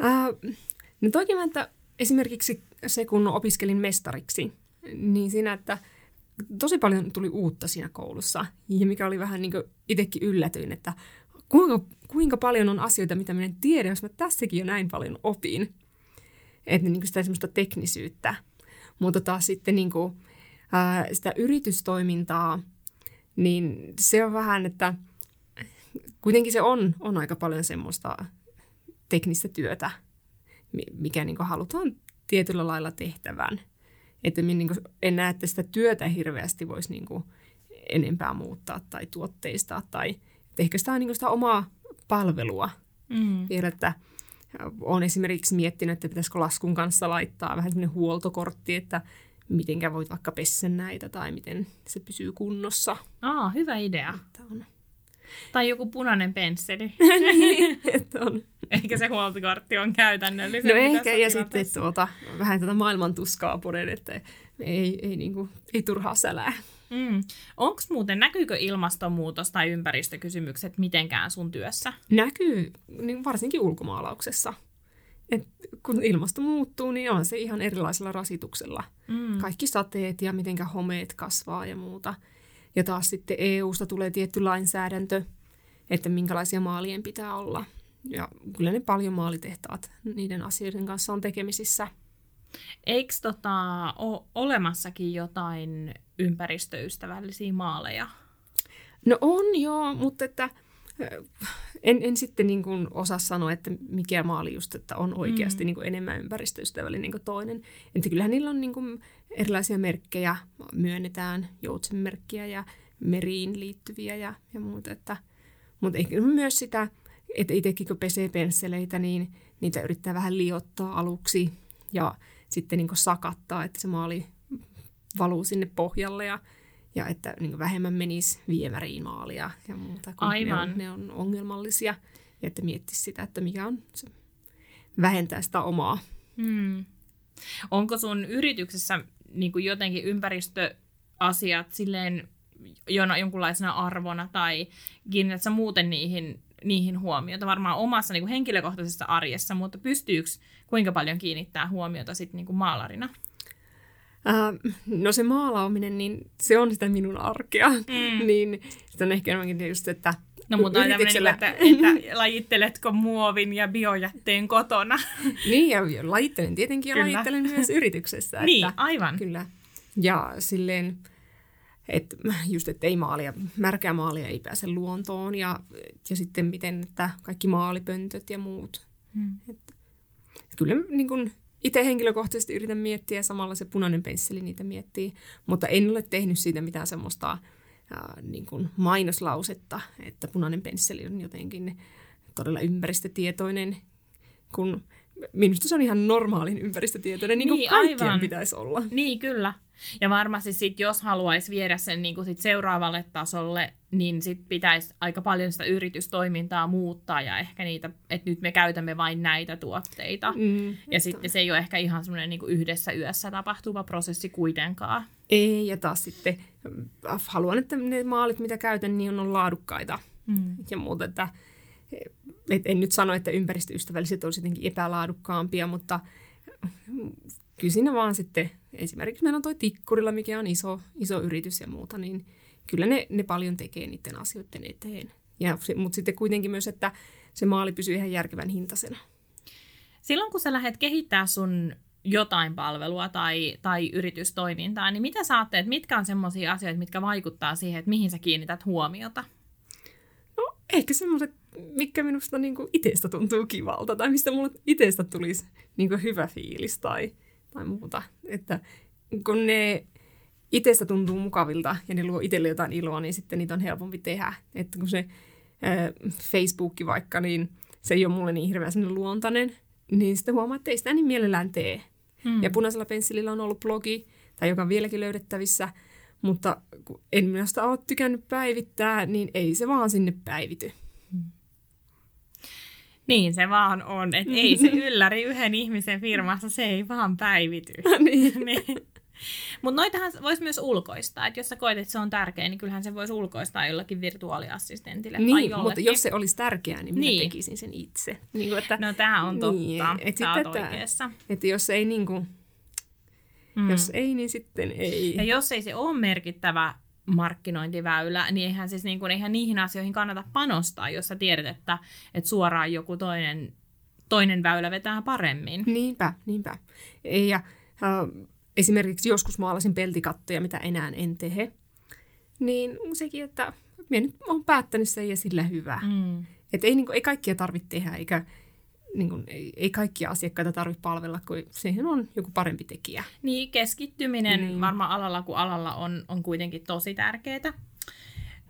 Uh, no toki mä, että esimerkiksi se, kun opiskelin mestariksi, niin siinä, että tosi paljon tuli uutta siinä koulussa. Ja mikä oli vähän niin kuin itsekin yllätyin, että kuinka, kuinka paljon on asioita, mitä minä en tiedä, jos mä tässäkin jo näin paljon opin. Että niin kuin sitä semmoista teknisyyttä. Mutta taas sitten niin kuin, ää, sitä yritystoimintaa, niin se on vähän, että kuitenkin se on, on aika paljon semmoista teknistä työtä, mikä niin halutaan tietyllä lailla tehtävän. Että minä niin en näe, että sitä työtä hirveästi voisi niin enempää muuttaa tai tuotteistaa. Tai, että ehkä sitä on niin sitä omaa palvelua. Mm. Vielä, että olen esimerkiksi miettinyt, että pitäisikö laskun kanssa laittaa vähän sellainen huoltokortti, että mitenkä voit vaikka pessä näitä tai miten se pysyy kunnossa. Aa, hyvä idea. Että on. Tai joku punainen pensseli. *laughs* niin, on. Ehkä se huoltokortti on käytännöllinen. No ehkä, ja sitten tuota, vähän tätä maailman tuskaa puren, että ei, ei, niin kuin, ei turhaa sälää. Mm. Onko muuten, näkyykö ilmastonmuutos tai ympäristökysymykset mitenkään sun työssä? Näkyy, niin varsinkin ulkomaalauksessa. Et kun ilmasto muuttuu, niin on se ihan erilaisella rasituksella. Mm. Kaikki sateet ja mitenkä homeet kasvaa ja muuta. Ja taas sitten EU-sta tulee tietty lainsäädäntö, että minkälaisia maalien pitää olla. Ja kyllä ne paljon maalitehtaat niiden asioiden kanssa on tekemisissä. Eikö tota, ole olemassakin jotain ympäristöystävällisiä maaleja? No on joo, mutta että en, en sitten niin kuin osaa sanoa, että mikä maali just että on oikeasti mm. niin kuin enemmän ympäristöystävällinen kuin toinen. Että kyllähän niillä on niin kuin erilaisia merkkejä, myönnetään joutsenmerkkiä ja meriin liittyviä ja, ja muuta. Että, mutta myös sitä, että itsekin kun pesee pensseleitä, niin niitä yrittää vähän liottaa aluksi ja sitten niin sakattaa, että se maali valuu sinne pohjalle ja, ja että niin vähemmän menisi viemäriin maalia ja muuta, kun Aivan. Ne, on, ne on ongelmallisia. Ja että miettisi sitä, että mikä on se, vähentää sitä omaa. Hmm. Onko sun yrityksessä niin kuin jotenkin ympäristöasiat silleen jona, jonkunlaisena arvona tai kiinnität sä muuten niihin, niihin huomiota varmaan omassa niin kuin henkilökohtaisessa arjessa, mutta pystyykö kuinka paljon kiinnittää huomiota sitten niin kuin maalarina? Äh, no se maalaaminen, niin se on sitä minun arkea. Mm. *laughs* niin se on ehkä enemmänkin just, että No mutta on tämmöinen, yrityksellä. että, että *laughs* lajitteletko muovin ja biojätteen kotona. Niin, ja lajittelen tietenkin ja Kyllä. lajittelen myös *laughs* yrityksessä. niin, että, aivan. Kyllä. Ja silleen, että just, että ei maalia, märkää maalia ei pääse luontoon ja, ja sitten miten, että kaikki maalipöntöt ja muut. Hmm. Että, kyllä niin kuin itse henkilökohtaisesti yritän miettiä ja samalla se punainen pensseli niitä miettii, mutta en ole tehnyt siitä mitään semmoista ää, niin kuin mainoslausetta, että punainen pensseli on jotenkin todella ympäristötietoinen, kun minusta se on ihan normaalin ympäristötietoinen, niin kuin Niin, kaikkien aivan. pitäisi olla. Niin, kyllä. Ja varmasti sit, jos haluaisi viedä sen niin sit seuraavalle tasolle, niin sit pitäisi aika paljon sitä yritystoimintaa muuttaa ja ehkä niitä, että nyt me käytämme vain näitä tuotteita. Mm, Ja sitten se ei ole ehkä ihan semmoinen niin yhdessä yössä tapahtuva prosessi kuitenkaan. Ei, ja taas sitten äh, haluan, että ne maalit, mitä käytän, niin on laadukkaita Mm. ja muuta. Että, et en nyt sano, että ympäristöystävälliset olisi jotenkin epälaadukkaampia, mutta mm, kyllä siinä vaan sitten, esimerkiksi meillä on toi Tikkurilla, mikä on iso, iso yritys ja muuta, niin kyllä ne, ne paljon tekee niiden asioiden eteen. Ja, mutta sitten kuitenkin myös, että se maali pysyy ihan järkevän hintaisena. Silloin kun sä lähdet kehittää sun jotain palvelua tai, tai yritystoimintaa, niin mitä sä ajattelet, mitkä on semmoisia asioita, mitkä vaikuttaa siihen, että mihin sä kiinnität huomiota? No ehkä semmoiset, mikä minusta niin kuin itsestä tuntuu kivalta tai mistä mulle itsestä tulisi niin kuin hyvä fiilis tai, tai muuta. Että kun ne itsestä tuntuu mukavilta ja ne luo itselle jotain iloa, niin sitten niitä on helpompi tehdä. Että kun se ää, Facebook vaikka, niin se ei ole mulle niin hirveän sellainen luontainen, niin sitten huomaa, että ei sitä niin mielellään tee. Hmm. Ja punaisella pensselillä on ollut blogi, tai joka on vieläkin löydettävissä, mutta kun en minä sitä ole tykännyt päivittää, niin ei se vaan sinne päivity. Niin se vaan on, että ei se ylläri yhden ihmisen firmassa, se ei vaan päivity. *laughs* niin. niin. Mutta noitahan voisi myös ulkoistaa, että jos sä koet, että se on tärkeä, niin kyllähän se voisi ulkoistaa jollakin virtuaaliassistentille tai Niin, mutta jos se olisi tärkeää, niin minä Niin. tekisin sen itse. Niin kuin, että, No tämä on totta, Niin, niin, et sä oot oikeassa. että jos ei, niin kuin, Mm. jos ei, niin sitten ei. Ja jos ei se ole merkittävä markkinointiväylä, niin eihän, siis niin kuin, eihän niihin asioihin kannata panostaa, jos sä tiedät, että, että suoraan joku toinen, toinen väylä vetää paremmin. Niinpä, niinpä. Ja, äh, esimerkiksi joskus maalasin peltikattoja, mitä enää en tehe. Niin sekin, että minä nyt olen päättänyt sen ja sillä hyvä. Mm. Että ei, niin kuin, ei kaikkia tarvitse tehdä, eikä niin kuin, ei, ei kaikkia asiakkaita tarvitse palvella, kun siihen on joku parempi tekijä. Niin, keskittyminen Niin. varmaan alalla kuin alalla on, on kuitenkin tosi tärkeää.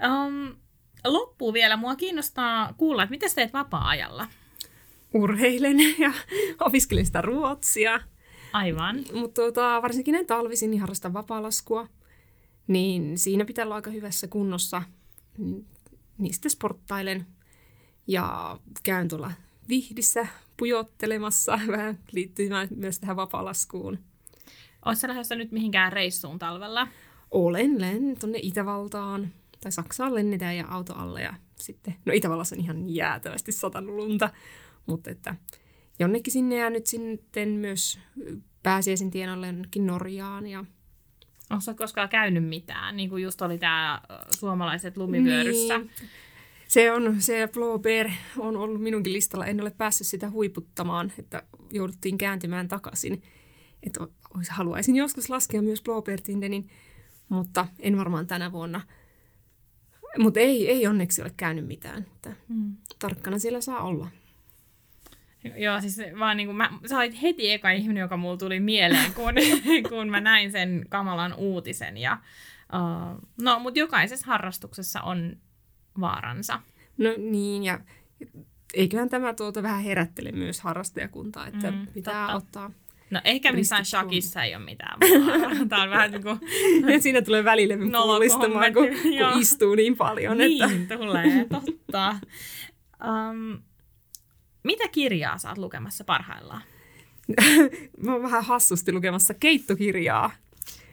Um, loppuun vielä, mua kiinnostaa kuulla, että mitä sä teet vapaa-ajalla? Urheilen ja *laughs* opiskelen sitä ruotsia. Aivan. Mutta tota, varsinkin näin talvisin niin harrastan vapaalaskua. Niin siinä pitää olla aika hyvässä kunnossa. Niin, niin sitten sporttailen ja käyn tuolla vihdissä pujottelemassa. *laughs* Vähän liittyy myös tähän vapaalaskuun. Oletko sä lähdössä nyt mihinkään reissuun talvella? Olen len tuonne Itävaltaan tai Saksaan lennetään ja auto alle ja sitten, no Itävallassa on ihan jäätävästi satanut lunta, mutta että jonnekin sinne ja nyt sitten myös pääsiäisen tienoille jonnekin Norjaan ja Onko sä koskaan käynyt mitään? Niin kuin just oli tämä suomalaiset lumivyöryssä. Niin. Se on, se Blåber on ollut minunkin listalla. En ole päässyt sitä huiputtamaan, että jouduttiin kääntymään takaisin. Että haluaisin joskus laskea myös Blåbertindenin, mutta en varmaan tänä vuonna. Mutta ei, ei onneksi ole käynyt mitään. Että Mm. tarkkana siellä saa olla. Joo, siis vaan niin kuin mä, sä olit heti eka ihminen, joka mulla tuli mieleen, kun, *laughs* kun mä näin sen kamalan uutisen. Ja, uh, no, mutta jokaisessa harrastuksessa on vaaransa. No niin, ja eiköhän tämä tuota vähän herättele myös harrastajakuntaa, että Mm, pitää totta. ottaa. No ehkä missään shakissa ei ole mitään vaaraa. Tää on vähän niin kuin, *laughs* Ja siinä tulee välillä pullistamaan, kun, kun istuu niin paljon. Että... niin tulee, totta. Um, mitä kirjaa oot lukemassa parhaillaan? *laughs* mä oon vähän hassusti lukemassa keittokirjaa.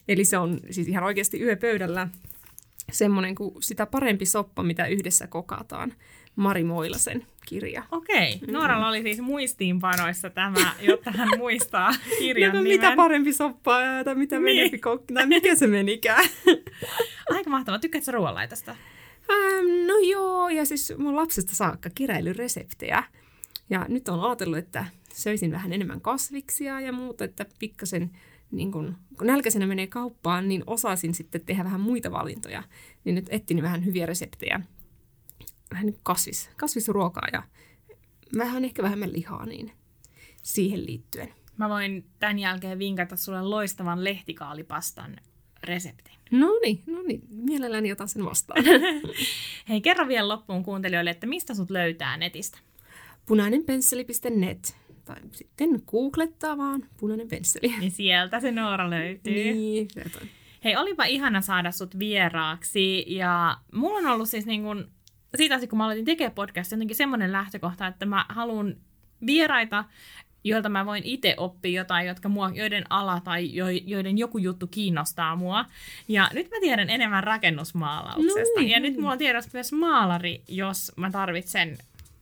Eli se on siis ihan oikeasti yöpöydällä semmoinen kuin sitä parempi soppa, mitä yhdessä kokataan. Mari Moilasen kirja. Okei, Nooralla oli siis muistiinpanoissa tämä, jotta hän muistaa kirjan No, nimen. mitä parempi soppa ää, tai mitä Niin. menempi kokki, tai mikä se menikään. *laughs* Aika mahtavaa. Tykkäätkö ruoanlaitosta? Ähm, no joo, ja siis mun lapsesta saakka keräilyreseptejä. Ja nyt on ajatellut, että söisin vähän enemmän kasviksia ja muuta, että pikkasen niin kun, kun nälkäisenä menee kauppaan, niin osasin sitten tehdä vähän muita valintoja. Niin nyt etsin vähän hyviä reseptejä. Vähän kasvis, kasvisruokaa ja vähän ehkä vähemmän lihaa, niin siihen liittyen. Mä voin tämän jälkeen vinkata sulle loistavan lehtikaalipastan reseptin. No niin, no niin. Mielelläni otan sen vastaan. *laughs* Hei, kerro vielä loppuun kuuntelijoille, että mistä sut löytää netistä? Punainenpensseli.net tai sitten googlettaa vaan punainen pensseli. Niin sieltä se Noora löytyy. Niin, Hei, olipa ihana saada sut vieraaksi ja mulla on ollut siis niin kun, siitä asti, kun mä aloitin tekemään podcastia, jotenkin semmoinen lähtökohta, että mä haluan vieraita, joilta mä voin itse oppia jotain, jotka mua, joiden ala tai jo, joiden joku juttu kiinnostaa mua. Ja nyt mä tiedän enemmän rakennusmaalauksesta. No niin. Ja nyt mulla on tiedossa myös maalari, jos mä tarvitsen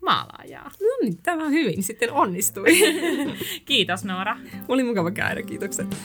maalaajaa. No niin, tämä on hyvin. Sitten onnistui. *laughs* Kiitos Noora. Oli mukava käydä, kiitokset.